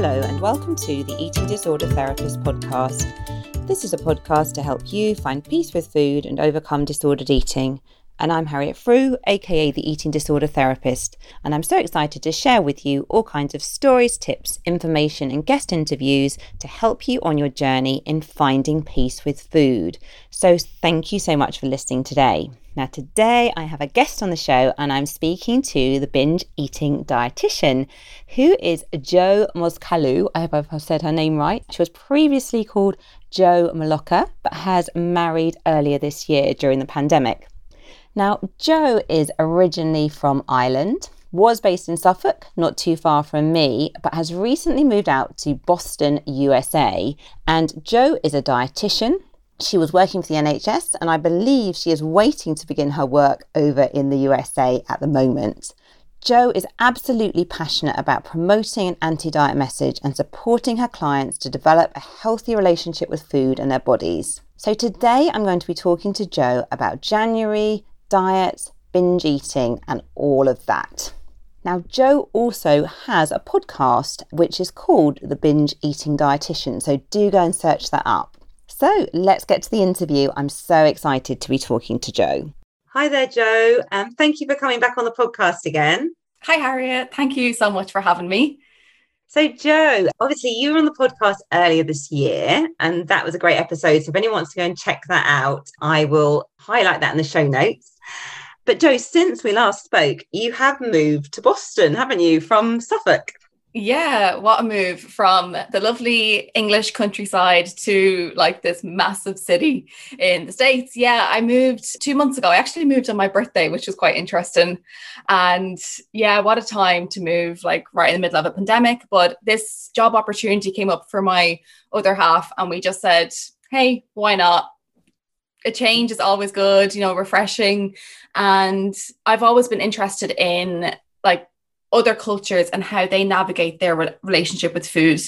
Hello, and welcome to the Eating Disorder Therapist podcast. This is a podcast to help you find peace with food and overcome disordered eating. And I'm Harriet Frew, aka the Eating Disorder Therapist, and I'm so excited to share with you all kinds of stories, tips, information, and guest interviews to help you on your journey in finding peace with food. So, thank you so much for listening today. Now, today I have a guest on the show, and I'm speaking to the binge eating dietitian, who is Jo Moscalu. I hope I've said her name right. She was previously called Jo Maloka, but has married earlier this year during the pandemic. Now, Jo is originally from Ireland, was based in Suffolk, not too far from me, but has recently moved out to Boston, USA. And Jo is a dietitian. She was working for the NHS, and I believe she is waiting to begin her work over in the USA at the moment. Jo is absolutely passionate about promoting an anti diet message and supporting her clients to develop a healthy relationship with food and their bodies. So, today I'm going to be talking to Jo about January, diets, binge eating, and all of that. Now, Jo also has a podcast which is called The Binge Eating Dietitian, so do go and search that up. So let's get to the interview. I'm so excited to be talking to Jo. Hi there, Jo. Um, thank you for coming back on the podcast again. Hi, Harriet. Thank you so much for having me. So, Jo, obviously you were on the podcast earlier this year, and that was a great episode. So, if anyone wants to go and check that out, I will highlight that in the show notes. But, Jo, since we last spoke, you have moved to Boston, haven't you, from Suffolk? Yeah, what a move from the lovely English countryside to like this massive city in the States. Yeah, I moved two months ago. I actually moved on my birthday, which was quite interesting. And yeah, what a time to move, like right in the middle of a pandemic. But this job opportunity came up for my other half, and we just said, hey, why not? a change is always good, you know, refreshing. And I've always been interested in like other cultures and how they navigate their re- relationship with food.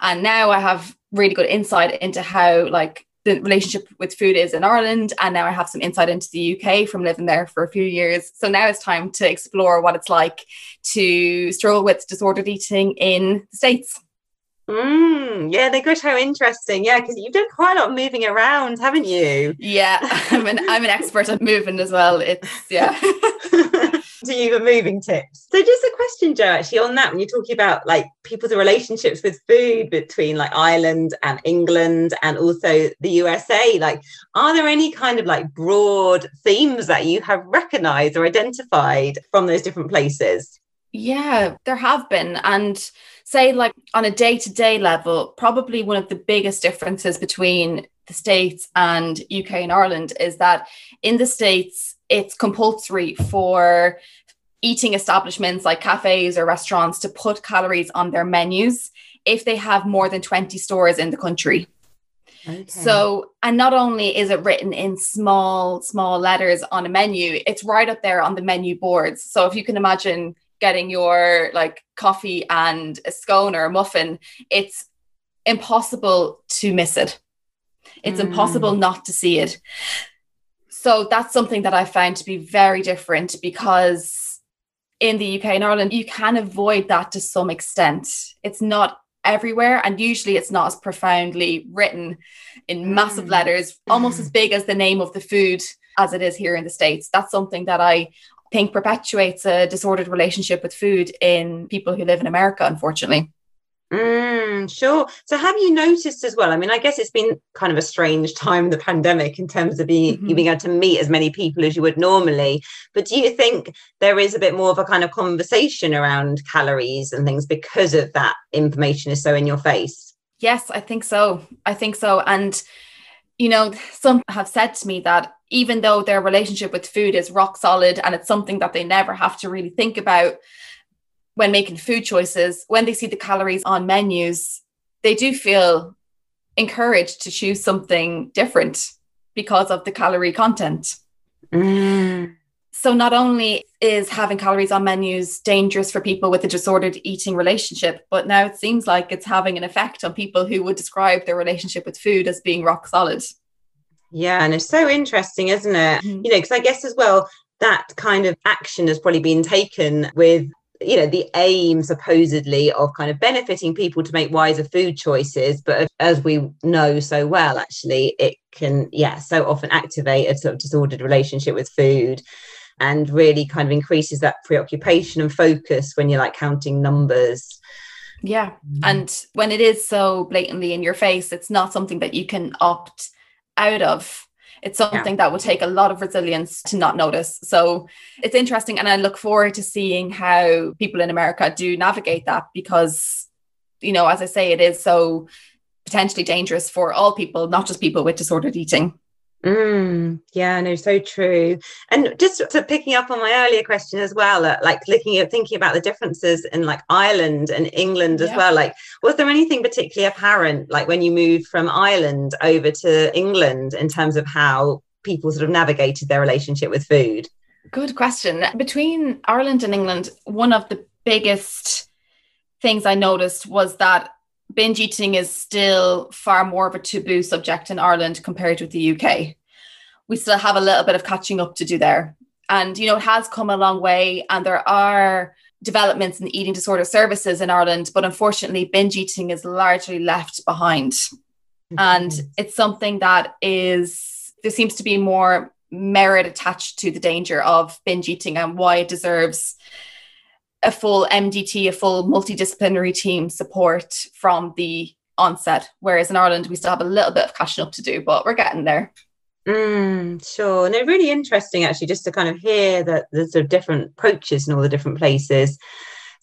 And now I have really good insight into how like the relationship with food is in Ireland. And now I have some insight into the UK from living there for a few years. So now it's time to explore what it's like to struggle with disordered eating in the States. Mm, yeah, they gosh, how interesting. Yeah, because you've done quite a lot of moving around, haven't you? Yeah, I'm an I'm an expert at moving as well. It's yeah. Do you the moving tips? So just a question, Jo, actually on that when you're talking about like people's relationships with food between like Ireland and England and also the USA, like are there any kind of like broad themes that you have recognized or identified from those different places? Yeah, there have been. And say, like, on a day to day level, probably one of the biggest differences between the States and UK and Ireland is that in the States, it's compulsory for eating establishments like cafes or restaurants to put calories on their menus if they have more than 20 stores in the country. Okay. So, and not only is it written in small, small letters on a menu, it's right up there on the menu boards. So, if you can imagine getting your like coffee and a scone or a muffin, it's impossible to miss it. It's mm. impossible not to see it. So that's something that I found to be very different because in the UK and Ireland, you can avoid that to some extent. It's not everywhere, and usually it's not as profoundly written in massive mm. letters, almost as big as the name of the food as it is here in the States. That's something that I think perpetuates a disordered relationship with food in people who live in America, unfortunately. Mm, sure. So, have you noticed as well? I mean, I guess it's been kind of a strange time, the pandemic, in terms of being mm-hmm. you being able to meet as many people as you would normally. But do you think there is a bit more of a kind of conversation around calories and things because of that information is so in your face? Yes, I think so. I think so. And you know, some have said to me that even though their relationship with food is rock solid and it's something that they never have to really think about when making food choices, when they see the calories on menus, they do feel encouraged to choose something different because of the calorie content. Mm. So, not only is having calories on menus dangerous for people with a disordered eating relationship, but now it seems like it's having an effect on people who would describe their relationship with food as being rock solid. Yeah, and it's so interesting, isn't it? Mm-hmm. You know, because I guess as well, that kind of action has probably been taken with you know the aim supposedly of kind of benefiting people to make wiser food choices but as we know so well actually it can yeah so often activate a sort of disordered relationship with food and really kind of increases that preoccupation and focus when you're like counting numbers yeah mm. and when it is so blatantly in your face it's not something that you can opt out of it's something yeah. that will take a lot of resilience to not notice. So it's interesting. And I look forward to seeing how people in America do navigate that because, you know, as I say, it is so potentially dangerous for all people, not just people with disordered eating. Mm, yeah, no, so true. And just to picking up on my earlier question as well, uh, like looking at thinking about the differences in like Ireland and England as yeah. well. Like, was there anything particularly apparent, like when you moved from Ireland over to England, in terms of how people sort of navigated their relationship with food? Good question. Between Ireland and England, one of the biggest things I noticed was that binge eating is still far more of a taboo subject in Ireland compared with the UK. We still have a little bit of catching up to do there. And, you know, it has come a long way, and there are developments in eating disorder services in Ireland, but unfortunately, binge eating is largely left behind. Mm-hmm. And it's something that is, there seems to be more merit attached to the danger of binge eating and why it deserves a full MDT, a full multidisciplinary team support from the onset. Whereas in Ireland, we still have a little bit of catching up to do, but we're getting there. Mm, sure. No, really interesting actually, just to kind of hear that there's sort of different approaches in all the different places.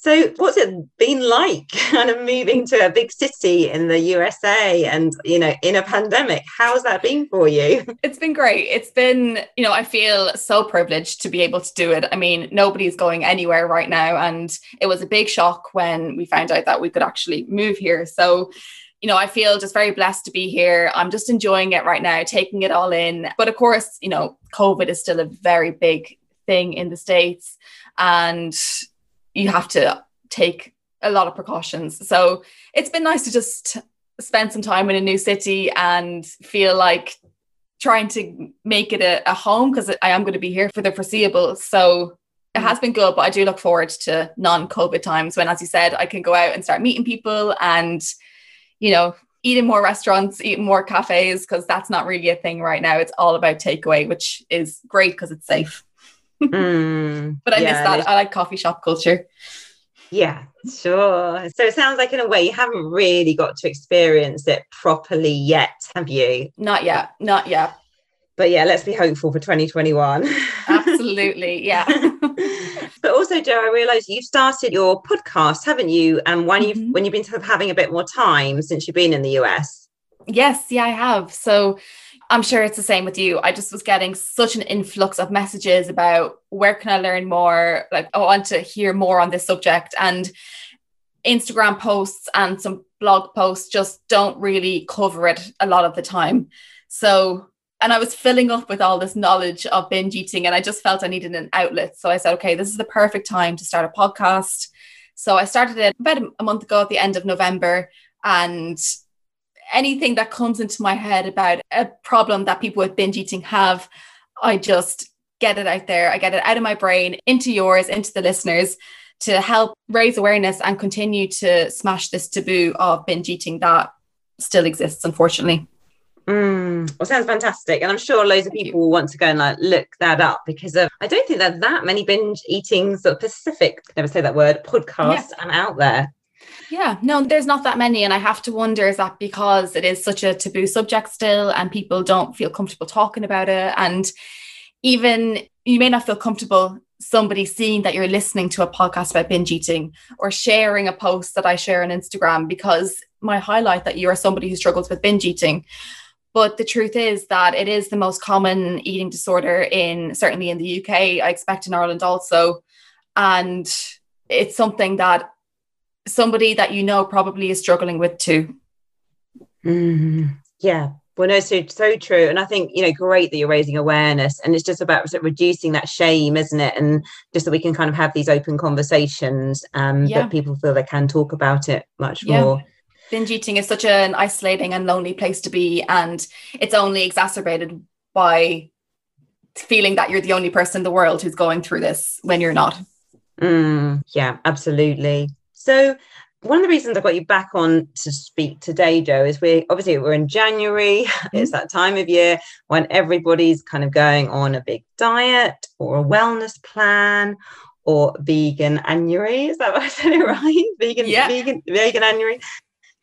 So, what's it been like kind of moving to a big city in the USA and, you know, in a pandemic? How's that been for you? It's been great. It's been, you know, I feel so privileged to be able to do it. I mean, nobody's going anywhere right now. And it was a big shock when we found out that we could actually move here. So, you know, I feel just very blessed to be here. I'm just enjoying it right now, taking it all in. But of course, you know, COVID is still a very big thing in the States. And you have to take a lot of precautions. So it's been nice to just spend some time in a new city and feel like trying to make it a, a home because I am going to be here for the foreseeable. So it has been good, but I do look forward to non COVID times when, as you said, I can go out and start meeting people and, you know, eating more restaurants, eating more cafes, because that's not really a thing right now. It's all about takeaway, which is great because it's safe. Mm, but I yeah, miss that. I like coffee shop culture. Yeah, sure. So it sounds like, in a way, you haven't really got to experience it properly yet, have you? Not yet. Not yet. But yeah, let's be hopeful for 2021. Absolutely. Yeah. but also, Jo, I realise you've started your podcast, haven't you? And when mm-hmm. you've when you've been sort of having a bit more time since you've been in the US. Yes, yeah, I have. So I'm sure it's the same with you. I just was getting such an influx of messages about where can I learn more? Like, oh, I want to hear more on this subject. And Instagram posts and some blog posts just don't really cover it a lot of the time. So, and I was filling up with all this knowledge of binge eating, and I just felt I needed an outlet. So I said, okay, this is the perfect time to start a podcast. So I started it about a month ago at the end of November. And anything that comes into my head about a problem that people with binge eating have, I just get it out there. I get it out of my brain into yours, into the listeners to help raise awareness and continue to smash this taboo of binge eating that still exists, unfortunately. Mm, well, sounds fantastic, and I'm sure loads of people will want to go and like look that up because of, I don't think there's that many binge eating sort of Pacific, never say that word, podcasts yeah. and out there. Yeah, no, there's not that many. And I have to wonder is that because it is such a taboo subject still and people don't feel comfortable talking about it? And even you may not feel comfortable somebody seeing that you're listening to a podcast about binge eating or sharing a post that I share on Instagram because my highlight that you are somebody who struggles with binge eating. But the truth is that it is the most common eating disorder in certainly in the UK. I expect in Ireland also. And it's something that somebody that you know probably is struggling with too. Mm, yeah. Well, no, so so true, and I think you know, great that you're raising awareness, and it's just about sort of reducing that shame, isn't it? And just that we can kind of have these open conversations, um, yeah. that people feel they can talk about it much yeah. more. Binge eating is such an isolating and lonely place to be, and it's only exacerbated by feeling that you're the only person in the world who's going through this when you're not. Mm, yeah, absolutely. So one of the reasons I got you back on to speak today, Jo, is we obviously we're in January. Mm-hmm. It's that time of year when everybody's kind of going on a big diet or a wellness plan or veganuary. Is that what I said it right? Vegan, yeah. vegan, veganuary. Yes.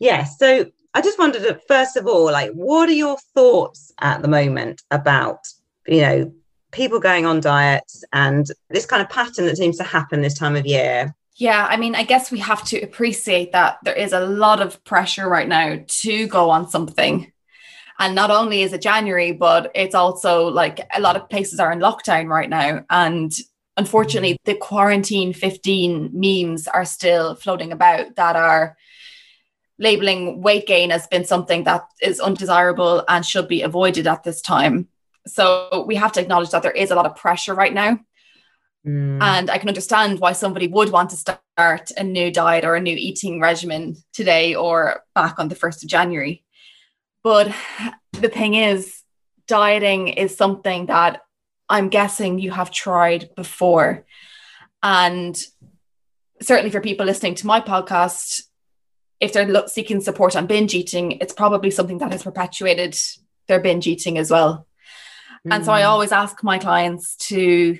Yeah, so I just wondered, first of all, like, what are your thoughts at the moment about, you know, people going on diets and this kind of pattern that seems to happen this time of year? Yeah, I mean, I guess we have to appreciate that there is a lot of pressure right now to go on something. And not only is it January, but it's also like a lot of places are in lockdown right now. And unfortunately, the quarantine 15 memes are still floating about that are labeling weight gain as been something that is undesirable and should be avoided at this time. So we have to acknowledge that there is a lot of pressure right now Mm. And I can understand why somebody would want to start a new diet or a new eating regimen today or back on the 1st of January. But the thing is, dieting is something that I'm guessing you have tried before. And certainly for people listening to my podcast, if they're seeking support on binge eating, it's probably something that has perpetuated their binge eating as well. Mm. And so I mm. always ask my clients to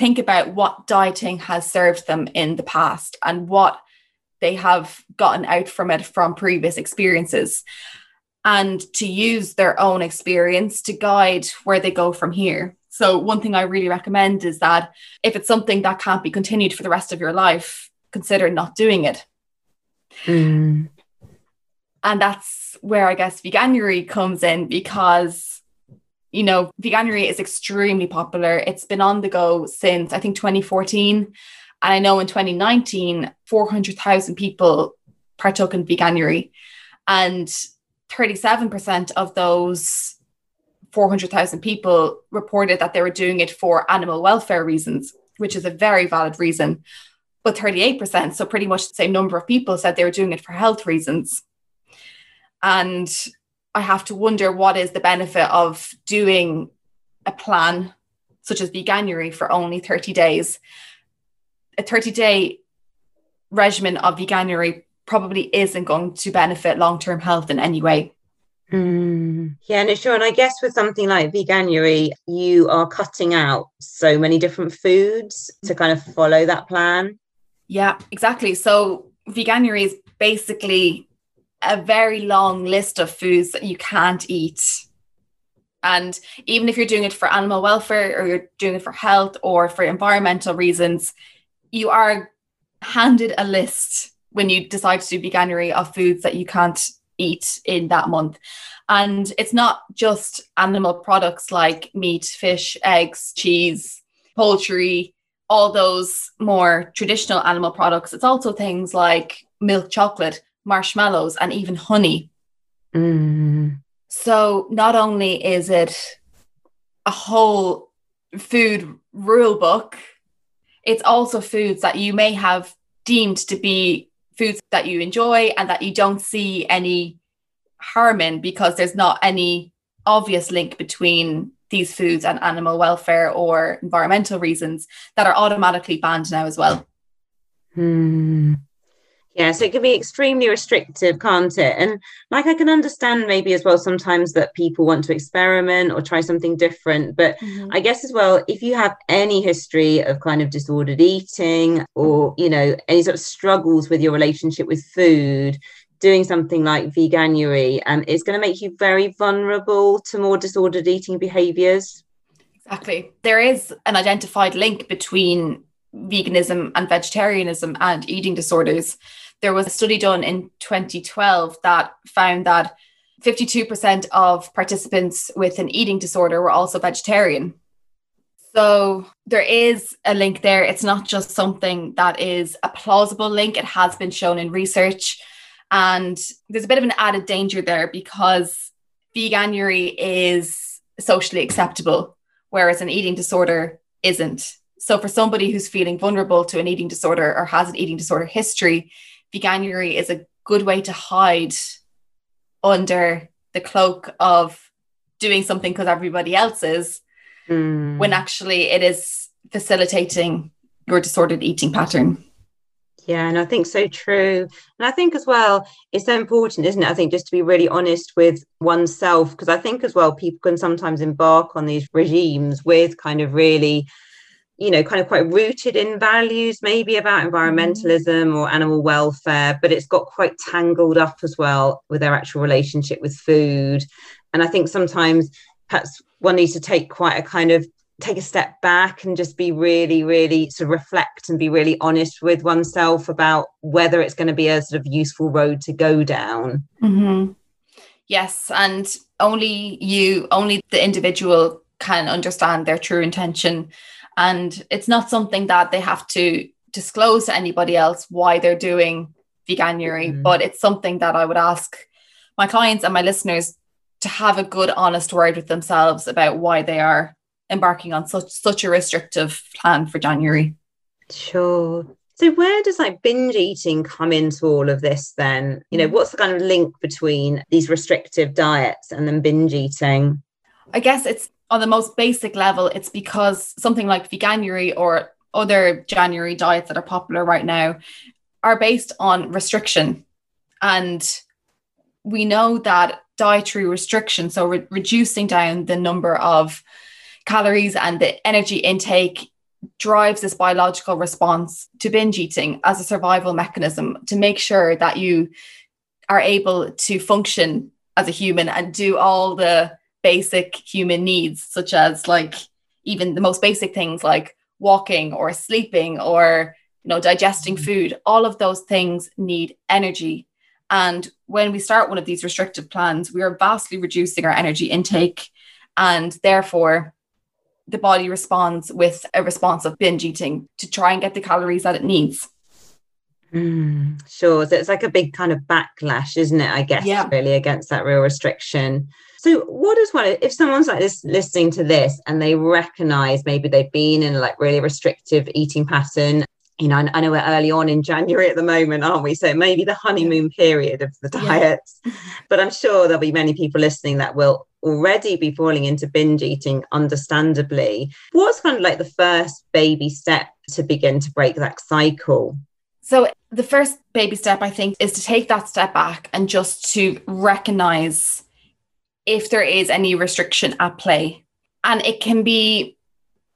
think about what dieting has served them in the past and what they have gotten out from it from previous experiences and to use their own experience to guide where they go from here. So, one thing I really recommend is that if it's something that can't be continued for the rest of your life, consider not doing it. Mm. And that's where I guess veganuary comes in because you know, veganuary is extremely popular. It's been on the go since I think 2014. And I know in 2019, 400,000 people partook in veganuary. And 37% of those 400,000 people reported that they were doing it for animal welfare reasons, which is a very valid reason. But 38%, so pretty much the same number of people, said they were doing it for health reasons. And I have to wonder what is the benefit of doing a plan such as veganuary for only 30 days. A 30 day regimen of veganuary probably isn't going to benefit long term health in any way. Mm. Yeah, and sure. And I guess with something like veganuary, you are cutting out so many different foods to kind of follow that plan. Yeah, exactly. So veganuary is basically a very long list of foods that you can't eat. And even if you're doing it for animal welfare or you're doing it for health or for environmental reasons, you are handed a list when you decide to do veganuary of foods that you can't eat in that month. And it's not just animal products like meat, fish, eggs, cheese, poultry, all those more traditional animal products. It's also things like milk chocolate, marshmallows, and even honey. Mm. So not only is it a whole food rule book, it's also foods that you may have deemed to be foods that you enjoy and that you don't see any harm in because there's not any obvious link between these foods and animal welfare or environmental reasons that are automatically banned now as well. Hmm. Yeah, so it can be extremely restrictive, can't it? And like I can understand maybe as well sometimes that people want to experiment or try something different. But mm-hmm. I guess as well, if you have any history of kind of disordered eating or, you know, any sort of struggles with your relationship with food, doing something like veganuary um, it's going to make you very vulnerable to more disordered eating behaviors. Exactly. There is an identified link between veganism and vegetarianism and eating disorders. There was a study done in 2012 that found that 52% of participants with an eating disorder were also vegetarian. So there is a link there. It's not just something that is a plausible link, it has been shown in research. And there's a bit of an added danger there because veganuary is socially acceptable, whereas an eating disorder isn't. So for somebody who's feeling vulnerable to an eating disorder or has an eating disorder history, veganuary is a good way to hide under the cloak of doing something because everybody else is, mm. when actually it is facilitating your disordered eating pattern. Yeah, and I think so true. And I think as well, it's so important, isn't it? I think just to be really honest with oneself, because I think as well, people can sometimes embark on these regimes with kind of really, you know, kind of quite rooted in values, maybe about mm-hmm. environmentalism or animal welfare, but it's got quite tangled up as well with their actual relationship with food. And I think sometimes perhaps one needs to take quite a kind of take a step back and just be really, really sort of reflect and be really honest with oneself about whether it's going to be a sort of useful road to go down. Mm-hmm. Yes. And only you, only the individual can understand their true intention. And it's not something that they have to disclose to anybody else why they're doing veganuary, mm-hmm. but it's something that I would ask my clients and my listeners to have a good, honest word with themselves about why they are embarking on such such a restrictive plan for January. Sure. So where does like binge eating come into all of this then? You know, mm. what's the kind of link between these restrictive diets and then binge eating? I guess it's on the most basic level, it's because something like veganuary or other January diets that are popular right now are based on restriction. And we know that dietary restriction, so re- reducing down the number of calories and the energy intake drives this biological response to binge eating as a survival mechanism to make sure that you are able to function as a human and do all the basic human needs such as like even the most basic things like walking or sleeping or you know digesting mm-hmm. food all of those things need energy and when we start one of these restrictive plans we are vastly reducing our energy intake and therefore the body responds with a response of binge eating to try and get the calories that it needs. Mm, sure. So it's like a big kind of backlash, isn't it? I guess, yeah. really, against that real restriction. So, what is one if someone's like this listening to this and they recognize maybe they've been in like really restrictive eating pattern? You know, I know we're early on in January at the moment, aren't we? So maybe the honeymoon period of the diets. Yeah. But I'm sure there'll be many people listening that will already be falling into binge eating, understandably. What's kind of like the first baby step to begin to break that cycle? So, the first baby step, I think, is to take that step back and just to recognize if there is any restriction at play. And it can be,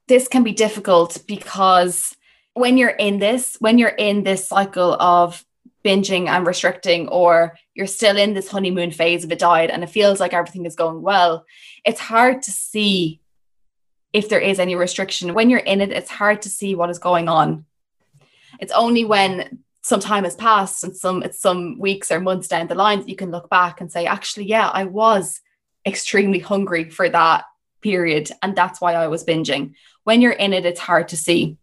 this can be difficult because when you're in this, when you're in this cycle of binging and restricting, or you're still in this honeymoon phase of a diet and it feels like everything is going well, it's hard to see if there is any restriction. When you're in it, it's hard to see what is going on. It's only when some time has passed and some it's some weeks or months down the line that you can look back and say, actually, yeah, I was extremely hungry for that period. And that's why I was binging. When you're in it, it's hard to see.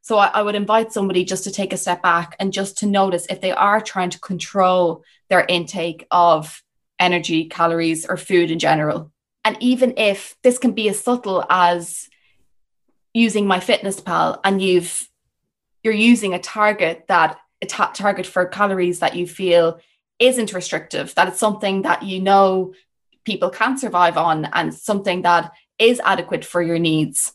So I, I, would invite somebody just to take a step back and just to notice if they are trying to control their intake of energy, calories, or food in general. And even if this can be as subtle as using MyFitnessPal and you've you're using a target that a ta- target for calories that you feel isn't restrictive, that it's something that you know people can survive on and something that is adequate for your needs.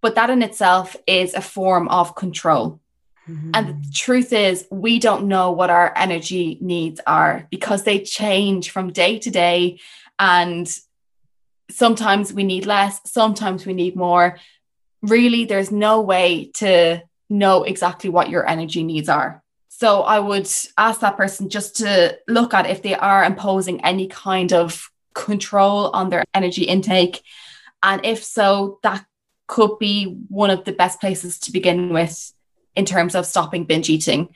But that in itself is a form of control. Mm-hmm. And the truth is, we don't know what our energy needs are because they change from day to day. And sometimes we need less, sometimes we need more. Really, there's no way to know exactly what your energy needs are. So I would ask that person just to look at if they are imposing any kind of control on their energy intake. And if so, that could be one of the best places to begin with in terms of stopping binge eating.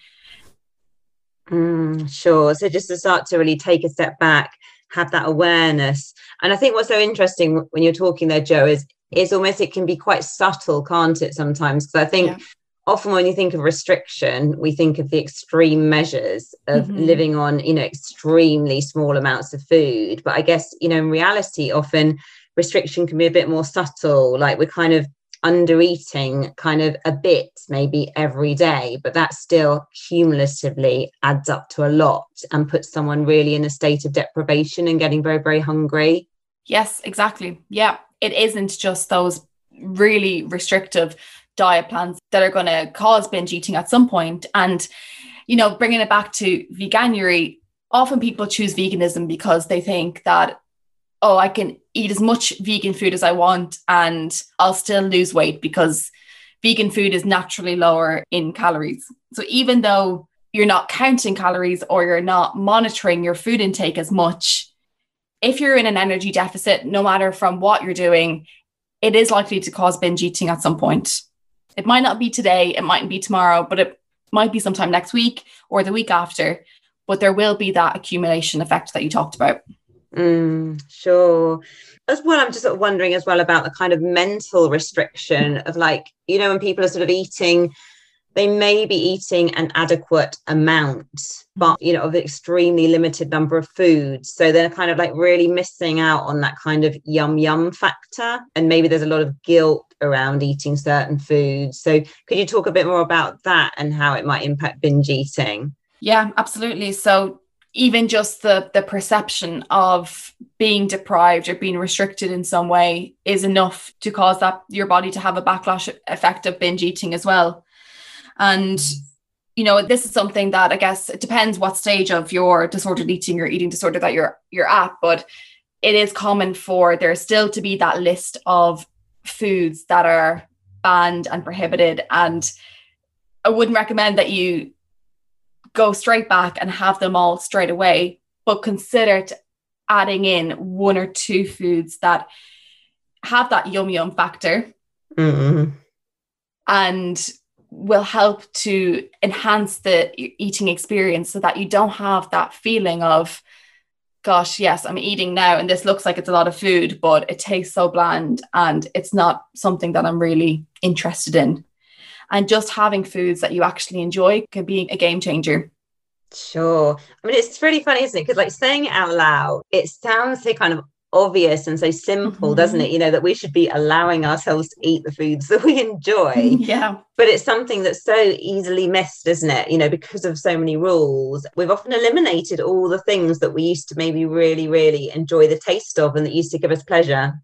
Mm, sure. So just to start to really take a step back, have that awareness. And I think what's so interesting when you're talking there, Jo, is is almost it can be quite subtle, can't it? Sometimes because I think. Yeah. Often, when you think of restriction, we think of the extreme measures of mm-hmm. living on, you know, extremely small amounts of food. But I guess, you know, in reality, often restriction can be a bit more subtle like we're kind of under eating kind of a bit maybe every day but that still cumulatively adds up to a lot and puts someone really in a state of deprivation and getting very very hungry yes exactly yeah it isn't just those really restrictive diet plans that are going to cause binge eating at some point. And, you know, bringing it back to veganuary, often people choose veganism because they think that, oh, I can eat as much vegan food as I want and I'll still lose weight because vegan food is naturally lower in calories. So even though you're not counting calories or you're not monitoring your food intake as much, if you're in an energy deficit, no matter from what you're doing, it is likely to cause binge eating at some point. It might not be today, it mightn't be tomorrow, but it might be sometime next week or the week after. But there will be that accumulation effect that you talked about. Mm, sure. As well, I'm just sort of wondering as well about the kind of mental restriction of like, you know, when people are sort of eating they may be eating an adequate amount but you know of an extremely limited number of foods. So they're kind of like really missing out on that kind of yum yum factor. And maybe there's a lot of guilt around eating certain foods. So could you talk a bit more about that and how it might impact binge eating? Yeah absolutely. So even just the the perception of being deprived or being restricted in some way is enough to cause that your body to have a backlash effect of binge eating as well and you know, this is something that I guess it depends what stage of your disordered eating or eating disorder that you're you're at, but it is common for there still to be that list of foods that are banned and prohibited. And I wouldn't recommend that you go straight back and have them all straight away, but consider adding in one or two foods that have that yum yum factor. Mm-hmm. And will help to enhance the eating experience so that you don't have that feeling of gosh yes i'm eating now and this looks like it's a lot of food but it tastes so bland and it's not something that i'm really interested in and just having foods that you actually enjoy can be a game changer Sure. I mean, it's really funny, isn't it? Because, like, saying it out loud, it sounds so kind of obvious and so simple, mm-hmm. doesn't it? You know, that we should be allowing ourselves to eat the foods that we enjoy. yeah. But it's something that's so easily missed, isn't it? You know, because of so many rules, we've often eliminated all the things that we used to maybe really, really enjoy the taste of and that used to give us pleasure.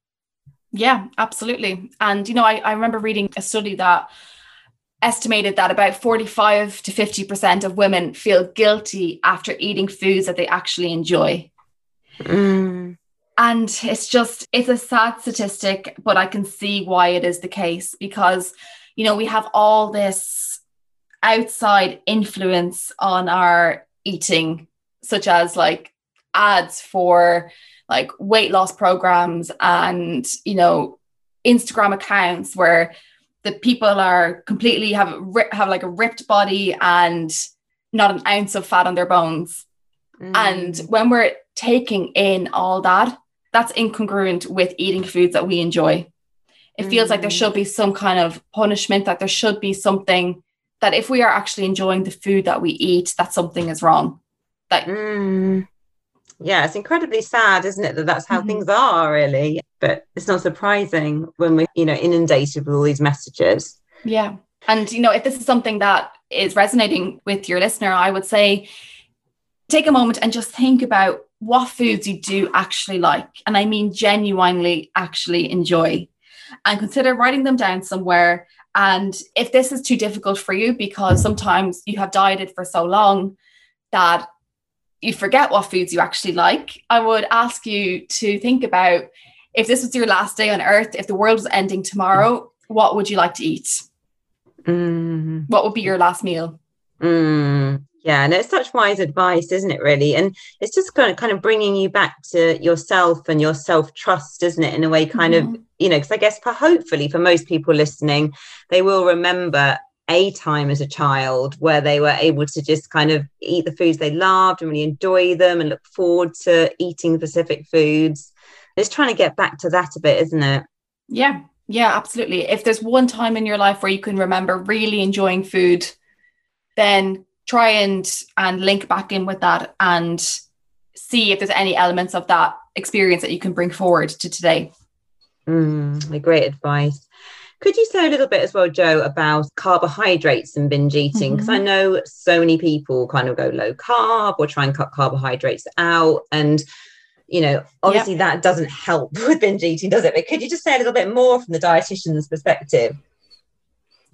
Yeah, absolutely. And, you know, I, I remember reading a study that estimated that about 45 to 50% of women feel guilty after eating foods that they actually enjoy. Mm. And it's just, it's a sad statistic, but I can see why it is the case because, you know, we have all this outside influence on our eating, such as like ads for like weight loss programs and, you know, Instagram accounts where the people are completely have have like a ripped body and not an ounce of fat on their bones. Mm. And when we're taking in all that, that's incongruent with eating foods that we enjoy. It mm. feels like there should be some kind of punishment, that there should be something that if we are actually enjoying the food that we eat, that something is wrong. That mm. yeah, it's incredibly sad, isn't it? That that's how mm-hmm. things are, really. But it's not surprising when we're you know inundated with all these messages. Yeah, and you know if this is something that is resonating with your listener, I would say take a moment and just think about what foods you do actually like. And I mean, genuinely actually enjoy. And consider writing them down somewhere. And if this is too difficult for you, because sometimes you have dieted for so long that you forget what foods you actually like, I would ask you to think about if this was your last day on earth, if the world was ending tomorrow, what would you like to eat? Mm. What would be your last meal? Mm. Yeah, and it's such wise advice, isn't it? Really, and it's just kind of kind of bringing you back to yourself and your self trust, isn't it? In a way, kind mm-hmm. of you know, because I guess for hopefully for most people listening, they will remember a time as a child where they were able to just kind of eat the foods they loved and really enjoy them and look forward to eating specific foods. It's trying to get back to that a bit, isn't it? Yeah, yeah, absolutely. If there's one time in your life where you can remember really enjoying food, then try and and link back in with that and see if there's any elements of that experience that you can bring forward to today. Mm, great advice. Could you say a little bit as well, Jo, about carbohydrates and binge eating? Because mm-hmm. I know so many people kind of go low carb or try and cut carbohydrates out. And, you know, obviously yep. that doesn't help with binge eating, does it? But could you just say a little bit more from the dietitian's perspective?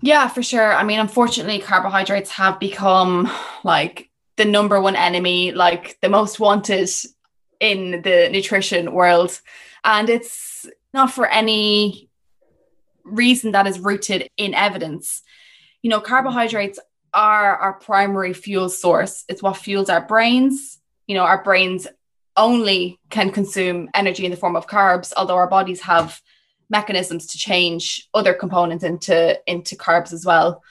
Yeah, for sure. I mean, unfortunately, carbohydrates have become like the number one enemy, like the most wanted in the nutrition world. And it's not for any reason that is rooted in evidence. You know, carbohydrates are our primary fuel source. It's what fuels our brains. You know, our brains only can consume energy in the form of carbs, although our bodies have mechanisms to change other components into, into carbs as well.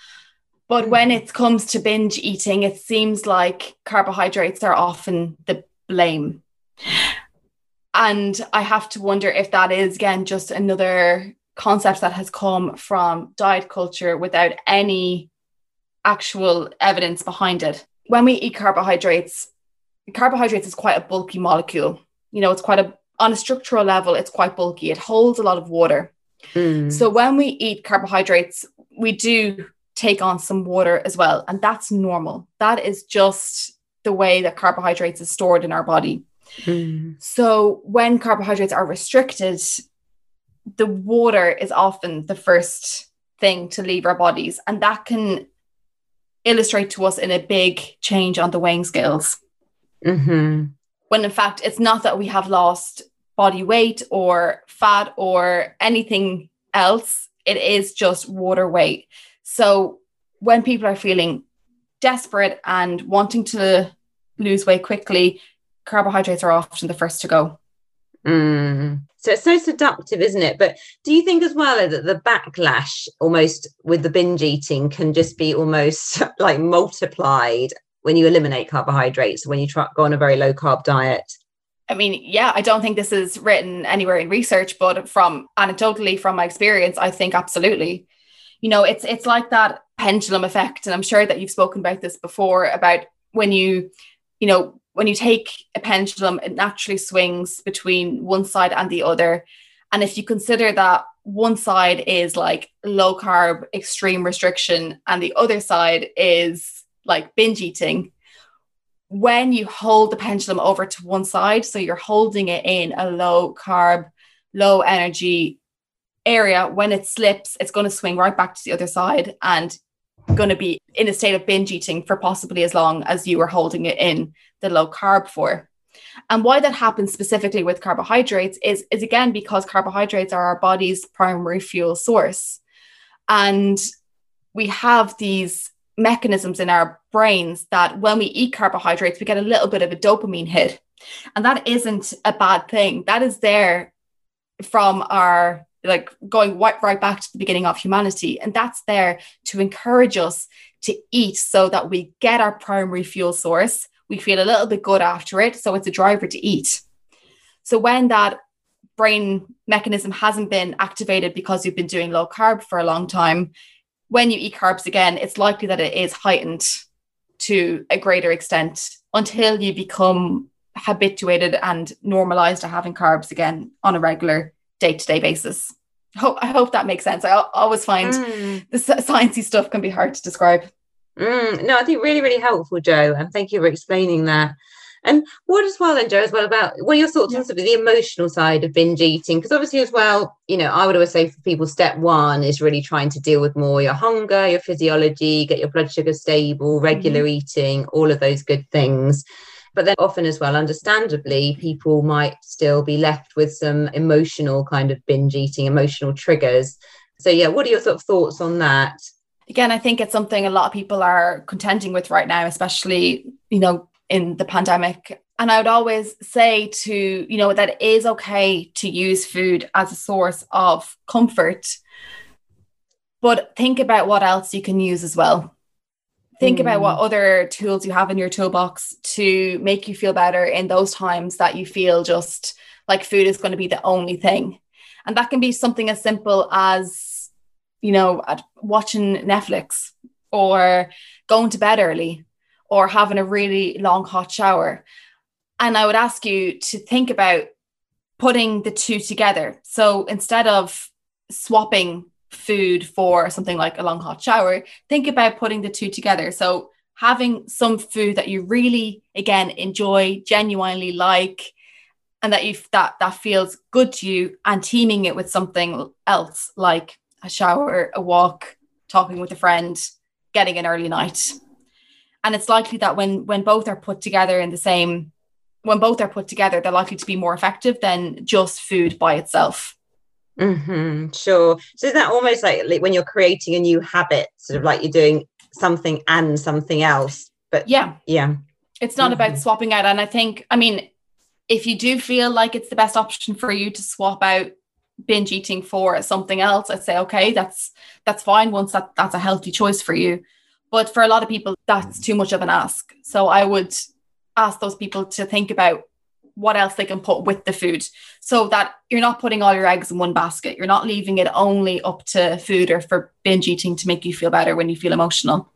But when it comes to binge eating, it seems like carbohydrates are often the blame. And I have to wonder if that is, again, just another concept that has come from diet culture without any actual evidence behind it. When we eat carbohydrates, carbohydrates is quite a bulky molecule. You know, it's quite a, on a structural level, it's quite bulky. It holds a lot of water. Mm. So when we eat carbohydrates, we do take on some water as well. And that's normal. That is just the way that carbohydrates is stored in our body. Mm. So when carbohydrates are restricted, the water is often the first thing to leave our bodies. And that can illustrate to us in a big change on the weighing scales. Mm-hmm. When in fact, it's not that we have lost body weight or fat or anything else, it is just water weight. So when people are feeling desperate and wanting to lose weight quickly, carbohydrates are often the first to go. Mm. So it's so seductive, isn't it? But do you think as well that the backlash almost with the binge eating can just be almost like multiplied when you eliminate carbohydrates, when you try, go on a very low carb diet? I mean, yeah, I don't think this is written anywhere in research, but from anecdotally from my experience, I think absolutely. You know it's it's like that pendulum effect and i'm sure that you've spoken about this before about when you you know when you take a pendulum it naturally swings between one side and the other. And if you consider that one side is like low carb extreme restriction and the other side is like binge eating when you hold the pendulum over to one side so you're holding it in a low carb low energy area, when it slips, it's going to swing right back to the other side and going to be in a state of binge eating for possibly as long as you were holding it in the low carb for. And why that happens specifically with carbohydrates is, is again because carbohydrates are our body's primary fuel source. And we have these mechanisms in our brains that when we eat carbohydrates, we get a little bit of a dopamine hit. And that isn't a bad thing. That is there from our like going right, right back to the beginning of humanity. And that's there to encourage us to eat so that we get our primary fuel source. We feel a little bit good after it. So it's a driver to eat. So when that brain mechanism hasn't been activated because you've been doing low carb for a long time, when you eat carbs again, it's likely that it is heightened to a greater extent until you become habituated and normalized to having carbs again on a regular day to day basis. Hope, I hope that makes sense. I always find mm. the sciencey stuff can be hard to describe. Mm, no, I think really, really helpful, Jo. and thank you for explaining that. And what as well, then, Jo, as well about what are your thoughts yeah. on sort of the emotional side of binge eating? Because obviously, as well, you know, I would always say for people, step one is really trying to deal with more your hunger, your physiology, get your blood sugar stable, regular mm-hmm. eating, all of those good things. But then often as well, understandably, people might still be left with some emotional kind of binge eating, emotional triggers. So yeah, what are your sort of thoughts on that? Again, I think it's something a lot of people are contending with right now, especially, you know, in the pandemic. And I would always say to, you know, that it is okay to use food as a source of comfort, but think about what else you can use as well think mm. about what hmm. other tools you have in your toolbox to make you feel better in those times that you feel just like food is going to be the only thing and that can be something as simple as you know watching netflix or going to bed early or having a really long hot shower and i would ask you to think about putting the two together so instead of swapping food for something like a long hot shower, think about putting the two together. So having some food that you really again enjoy, genuinely like, and that you that that feels good to you, and teaming it with something else like a shower, a walk, talking with a friend, getting an early night. And it's likely that when when both are put together in the same when both are put together, they're likely to be more effective than just food by itself. Mm-hmm, sure. So is that almost like, like when you're creating a new habit, sort of like you're doing something and something else? But yeah, yeah, it's not mm-hmm. about swapping out. And I think, I mean, if you do feel like it's the best option for you to swap out binge eating for something else, I'd say okay, that's that's fine. Once that that's a healthy choice for you. But for a lot of people, that's too much of an ask. So I would ask those people to think about what else they can put with the food so that you're not putting all your eggs in one basket. You're not leaving it only up to food or for binge eating to make you feel better when you feel emotional.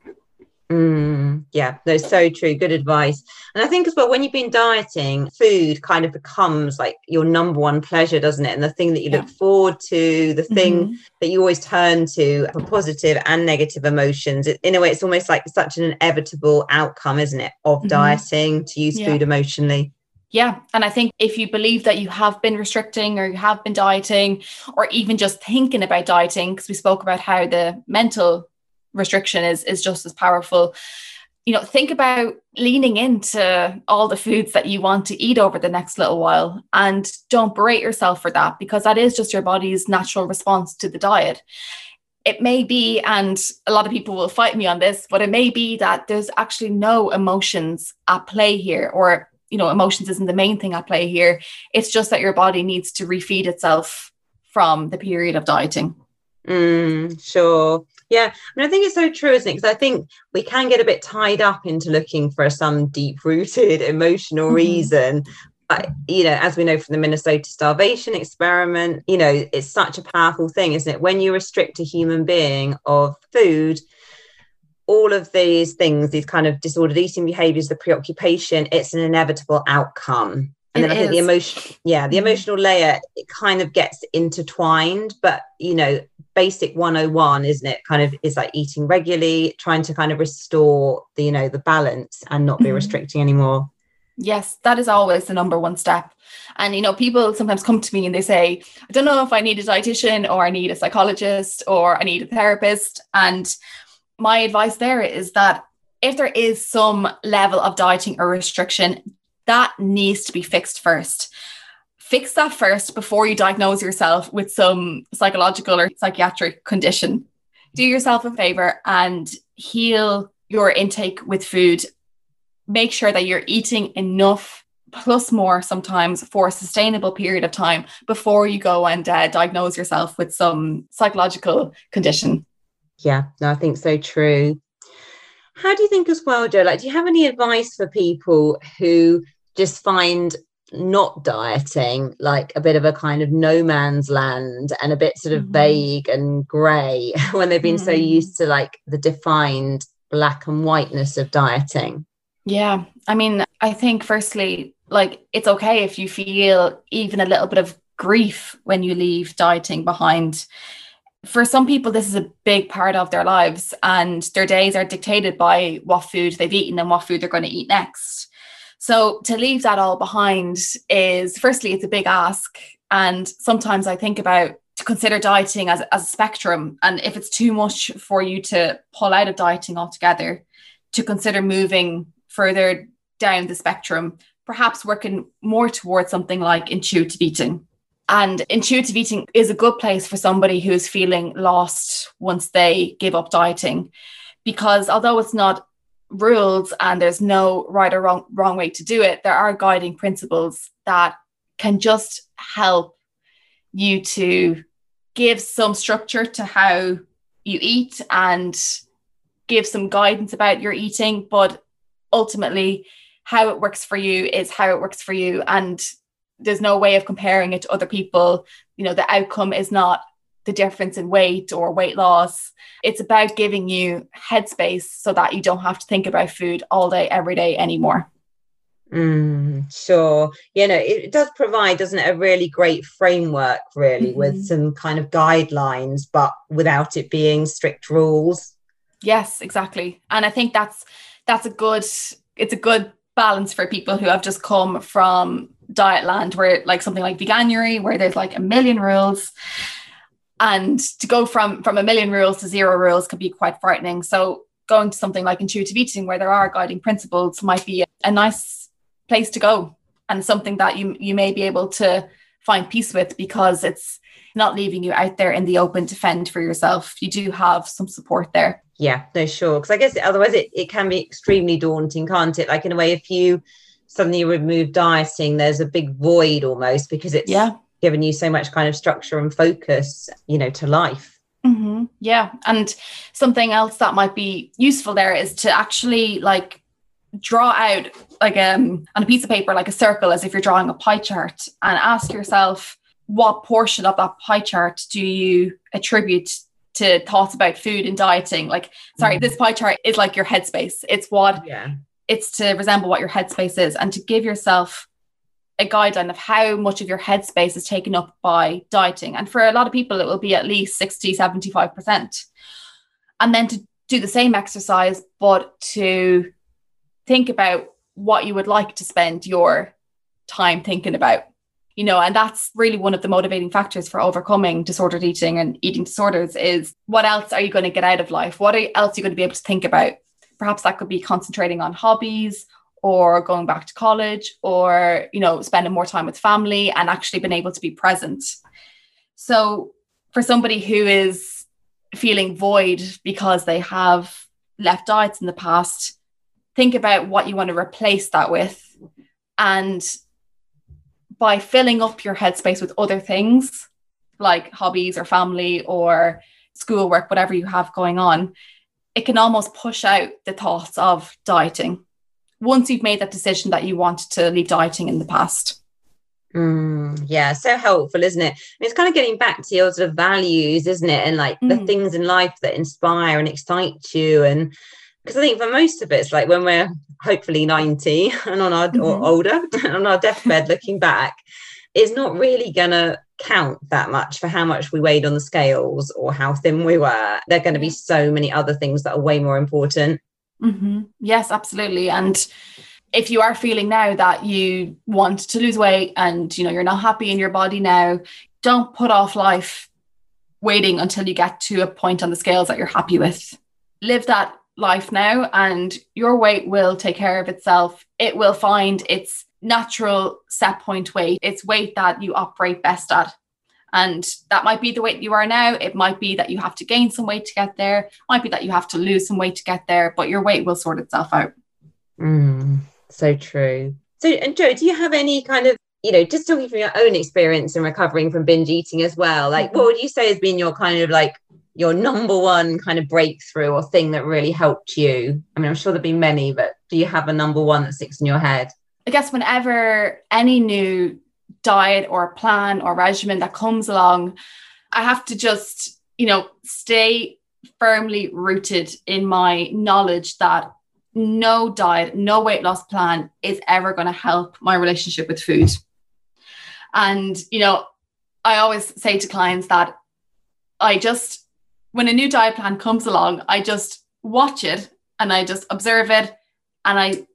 Mm, yeah, that's so true. Good advice. And I think as well, when you've been dieting, food kind of becomes like your number one pleasure, doesn't it? And the thing that you yeah. look forward to, the thing mm-hmm. that you always turn to for positive and negative emotions. It, in a way, it's almost like such an inevitable outcome, isn't it, of mm-hmm. dieting to use yeah. food emotionally. Yeah. And I think if you believe that you have been restricting or you have been dieting or even just thinking about dieting, because we spoke about how the mental restriction is is just as powerful. You know think about leaning into all the foods that you want to eat over the next little while and don't berate yourself for that because that is just your body's natural response to the diet. It may be and a lot of people will fight me on this but it may be that there's actually no emotions at play here or you know emotions isn't the main thing at play here. It's just that your body needs to refeed itself from the period of dieting. Mm, sure yeah, I mean, I think it's so true, isn't it? Because I think we can get a bit tied up into looking for some deep-rooted emotional mm-hmm. reason. But, you know, as we know from the Minnesota starvation experiment, you know, it's such a powerful thing, isn't it? When you restrict a human being of food, all of these things, these kind of disordered eating behaviors, the preoccupation, it's an inevitable outcome. And it then I think the emotion, yeah, the mm-hmm. emotional layer, it kind of gets intertwined. But, you know, basic 101 isn't it? Kind of is like eating regularly trying to kind of restore the you know the balance and not be mm-hmm. restricting anymore. Yes that is always the number one step. And you know people sometimes come to me and they say i don't know if i need a dietitian or i need a psychologist or i need a therapist. And my advice there is that if there is some level of dieting or restriction that needs to be fixed first fix that first before you diagnose yourself with some psychological or psychiatric condition. Do yourself a favor and heal your intake with food. Make sure that you're eating enough plus more sometimes for a sustainable period of time before you go and uh, diagnose yourself with some psychological condition. Yeah, no, I think so true. How do you think as well, Jo? Like, do you have any advice for people who just find not dieting like a bit of a kind of no man's land and a bit sort of mm-hmm. vague and grey when they've been mm-hmm. so used to like the defined black and whiteness of dieting yeah i mean i think firstly like it's okay if you feel even a little bit of grief when you leave dieting behind for some people this is a big part of their lives and their days are dictated by what food they've eaten and what food they're going to eat next so to leave that all behind is firstly, it's a big ask. And sometimes I think about to consider dieting as, as a spectrum. And if it's too much for you to pull out of dieting altogether, to consider moving further down the spectrum, perhaps working more towards something like intuitive eating. And intuitive eating is a good place for somebody who's feeling lost once they give up dieting. Because although it's not rules and there's no right or wrong wrong way to do it there are guiding principles that can just help you to give some structure to how you eat and give some guidance about your eating. But ultimately how it works for you is how it works for you. And there's no way of comparing it to other people. You know the outcome is not the difference in weight or weight loss. It's about giving you headspace so that you don't have to think about food all day, every day anymore. Mm, sure. You know, it does provide, doesn't it, a really great framework, really, mm-hmm. with some kind of guidelines, but without it being strict rules. Yes, exactly. And I think that's that's a good it's a good balance for people who have just come from diet land where like something like veganuary where there's like a million rules And to go from from a million rules to zero rules can be quite frightening. So going to something like intuitive eating where there are guiding principles might be a, nice place to go and something that you you may be able to find peace with because it's not leaving you out there in the open to fend for yourself. You do have some support there. Yeah, no, sure. Because I guess otherwise it, it can be extremely daunting, can't it? Like in a way, if you suddenly remove dieting, there's a big void almost because it's yeah. Given you so much kind of structure and focus, you know, to life. Mm-hmm. Yeah. And something else that might be useful there is to actually like draw out like um on a piece of paper like a circle as if you're drawing a pie chart and ask yourself what portion of that pie chart do you attribute to thoughts about food and dieting like sorry mm. this pie chart is like your headspace it's what yeah it's to resemble what your headspace is and to give yourself a guideline of how much of your headspace is taken up by dieting. And for a lot of people it will be at least 60 75% and then to do the same exercise but to think about what you would like to spend your time thinking about you know and that's really one of the motivating factors for overcoming disordered eating and eating disorders is what else are you going to get out of life? What else are you going to be able to think about? Perhaps that could be concentrating on hobbies or going back to college or you know spending more time with family and actually being able to be present. So for somebody who is feeling void because they have left diets in the past think about what you want to replace that with. And by filling up your headspace with other things like hobbies or family or schoolwork whatever you have going on it can almost push out the thoughts of dieting once you've made that decision that you wanted to leave dieting in the past Mm, yeah, so helpful, isn't it? And it's kind of getting back to your sort of values, isn't it? And like mm. the things in life that inspire and excite you. And because I think for most of it, it's like when we're hopefully 90 and on our mm-hmm. or older on our deathbed looking back, it's not really gonna count that much for how much we weighed on the scales or how thin we were. There are going to be so many other things that are way more important. Mm-hmm. Yes, absolutely. And if you are feeling now that you want to lose weight and you know you're not happy in your body now, don't put off life waiting until you get to a point on the scales that you're happy with. Live that life now and your weight will take care of itself. It will find its natural set point weight, it's weight that you operate best at. And that might be the weight you are now. It might be that you have to gain some weight to get there. It might be that you have to lose some weight to get there, but your weight will sort itself out. Mm, so true. So, and Jo, do you have any kind of, you know, just talking from your own experience in recovering from binge eating as well? Like, what would you say has been your kind of like your number one kind of breakthrough or thing that really helped you? I mean, I'm sure there'd be many, but do you have a number one that sticks in your head? I guess whenever any new diet or plan or regimen that comes along, I have to just, you know, stay firmly rooted in my knowledge that no diet, no weight loss plan is ever going to help my relationship with food. And, you know, I always say to clients that I just when a new diet plan comes along, I just watch it and I just observe it and I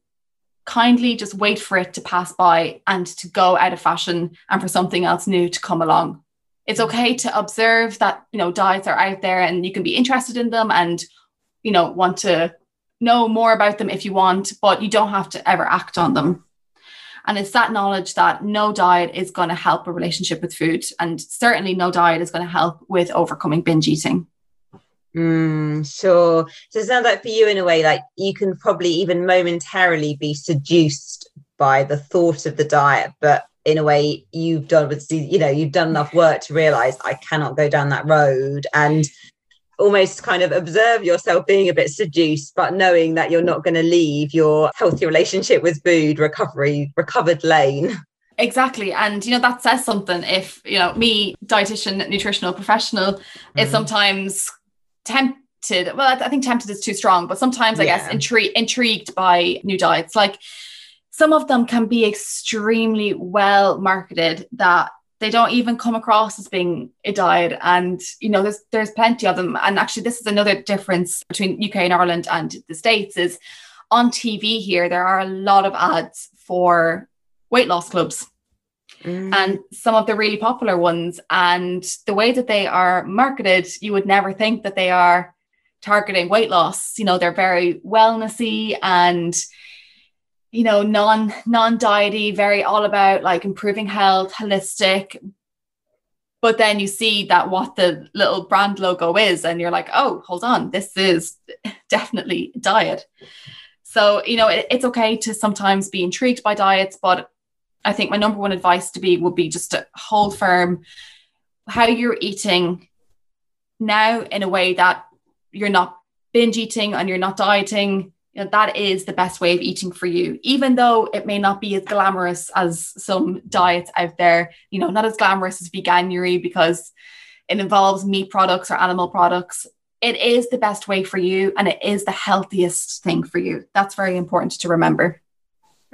kindly just wait for it to pass by and to go out of fashion and for something else new to come along. It's okay to observe that, you know, diets are out there and you can be interested in them and, you know, want to know more about them if you want, but you don't have to ever act on them. And it's that knowledge that no diet is going to help a relationship with food. And certainly no diet is going to help with overcoming binge eating. Mm, sure. So it sounds like for you, in a way, like you can probably even momentarily be seduced by the thought of the diet, but in a way, you've done with you know you've done enough work to realize I cannot go down that road, and almost kind of observe yourself being a bit seduced, but knowing that you're not going to leave your healthy relationship with food recovery recovered lane. Exactly. And, you know, that says something if, you know, me, dietitian, nutritional professional, mm. is sometimes tempted well i think tempted is too strong but sometimes i yeah. guess intri- intrigued by new diets. Like some of them can be extremely well marketed that they don't even come across as being a diet. And you know there's there's plenty of them. And actually this is another difference between UK and Ireland and the states is on TV here there are a lot of ads for weight loss clubs mm. and some of the really popular ones. And the way that they are marketed, you would never think that they are targeting weight loss. You know, they're very wellnessy and you know non non diety very all about like improving health holistic but then you see that what the little brand logo is and you're like oh hold on this is definitely diet so you know it, it's okay to sometimes be intrigued by diets but i think my number one advice to be would be just to hold firm how you're eating now in a way that you're not binge eating and you're not dieting you know, that is the best way of eating for you, even though it may not be as glamorous as some diets out there, you know, not as glamorous as veganuary because it involves meat products or animal products. It is the best way for you and it is the healthiest thing for you. That's very important to remember.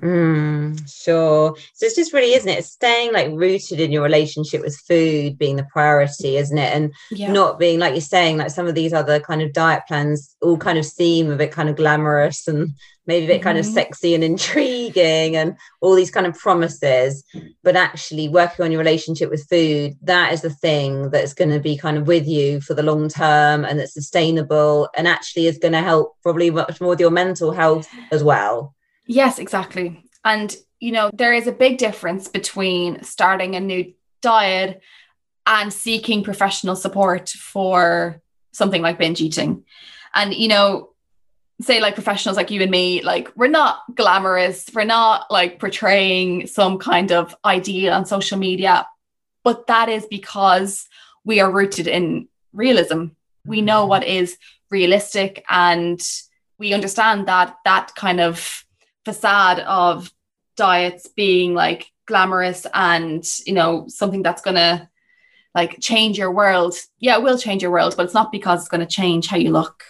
Mm, sure. So it's just really, isn't it? staying like rooted in your relationship with food being the priority, isn't it? And yeah. not being like you're saying, like some of these other kind of diet plans all kind of seem a bit kind of glamorous and maybe a bit mm-hmm. kind of mm-hmm. sexy and intriguing and all these kind of promises. But actually, working on your relationship with food, that is the thing that's going to be kind of with you for the long term and that's sustainable and actually is going to help probably much more with your mental health as well. Yes, exactly. And, you know, there is a big difference between starting a new diet and seeking professional support for something like binge eating. And, you know, say like professionals like you and me, like we're not glamorous, we're not like portraying some kind of ideal on social media, but that is because we are rooted in realism. We know mm-hmm. what is realistic and we understand that that kind of facade of diets being like glamorous and you know something that's gonna like change your world yeah it will change your world but it's not because it's going to change how you look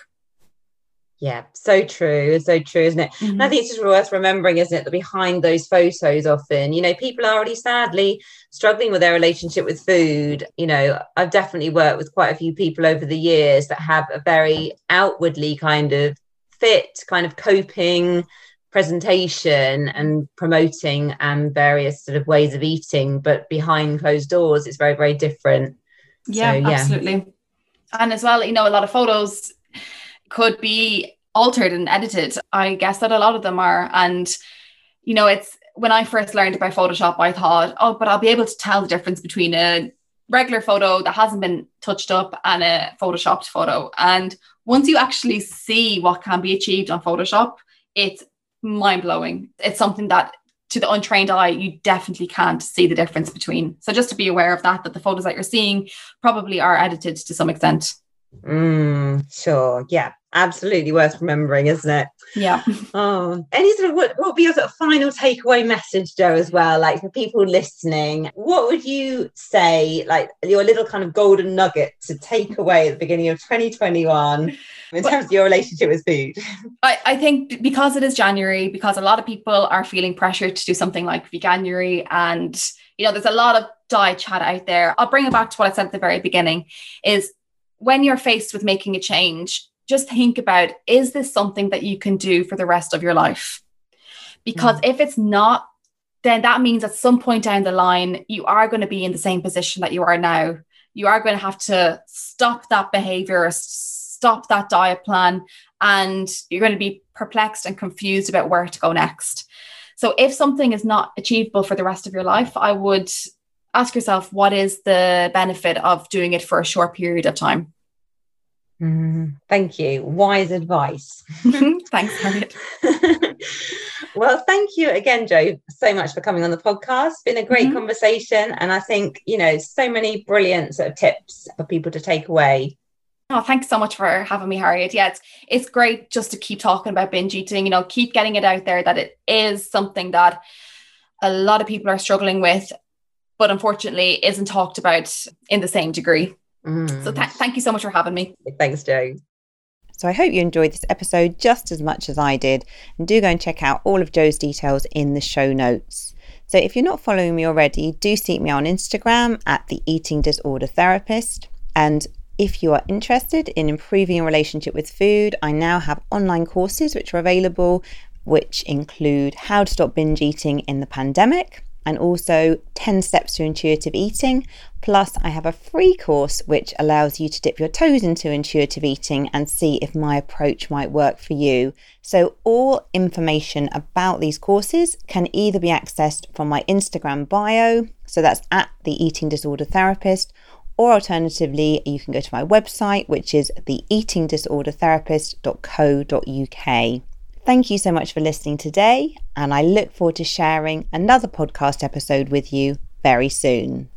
yeah so true so true isn't it mm-hmm. and i mm-hmm. think it's just worth remembering isn't it that behind those photos often you know people are already sadly struggling with their relationship with food you know i've definitely worked with quite a few people over the years that have a very outwardly kind of fit kind of coping presentation and promoting and various sort of ways of eating but behind closed doors it's very very different. Yeah, so, yeah, absolutely. And as well you know a lot of photos could be altered and edited. I guess that a lot of them are. And you know it's when i first learned about photoshop i thought oh but i'll be able to tell the difference between a regular photo that hasn't been touched up and a photoshopped photo. And once you actually see what can be achieved on photoshop it's mind blowing. It's something that to the untrained eye, you definitely can't see the difference between. So just to be aware of that, that the photos that you're seeing probably are edited to some extent. Mm, sure. Yeah. Absolutely worth remembering, isn't it? Yeah. Oh, any sort of what, what would be your sort of final takeaway message, Jo, as well? Like for people listening, what would you say, like your little kind of golden nugget to take away at the beginning of 2021 in terms of your relationship with food? I, I think because it is January, because a lot of people are feeling pressured to do something like veganuary and you know, there's a lot of diet chat out there. I'll bring it back to what I said at the very beginning is when you're faced with making a change, just think about is this something that you can do for the rest of your life? Because mm. if it's not, then that means at some point down the line, you are going to be in the same position that you are now. You are going to have to stop that behavior, stop that diet plan, and you're going to be perplexed and confused about where to go next. So, if something is not achievable for the rest of your life, I would ask yourself what is the benefit of doing it for a short period of time? Mm, thank you. Wise advice. Thanks, Harriet. well, thank you again, Jo, so much for coming on the podcast. It's been a great mm-hmm. conversation. And I think, you know, so many brilliant sort of tips for people to take away. Oh, thanks so much for having me, Harriet. Yeah, it's it's great just to keep talking about binge eating, you know, keep getting it out there that it is something that a lot of people are struggling with, but unfortunately isn't talked about in the same degree. Mm. So th- thank you so much for having me. Thanks, Jo. So I hope you enjoyed this episode just as much as I did. And do go and check out all of Jo's details in the show notes. So if you're not following me already, do seek me on Instagram at the Eating Disorder Therapist. And if you are interested in improving your relationship with food, I now have online courses which are available, which include how to stop binge eating in the pandemic, and also 10 steps to intuitive eating. Plus, I have a free course which allows you to dip your toes into intuitive eating and see if my approach might work for you. So, all information about these courses can either be accessed from my Instagram bio, so that's at the Eating Disorder Therapist, or alternatively, you can go to my website, which is theeatingdisordertherapist.co.uk. Thank you so much for listening today, and I look forward to sharing another podcast episode with you very soon.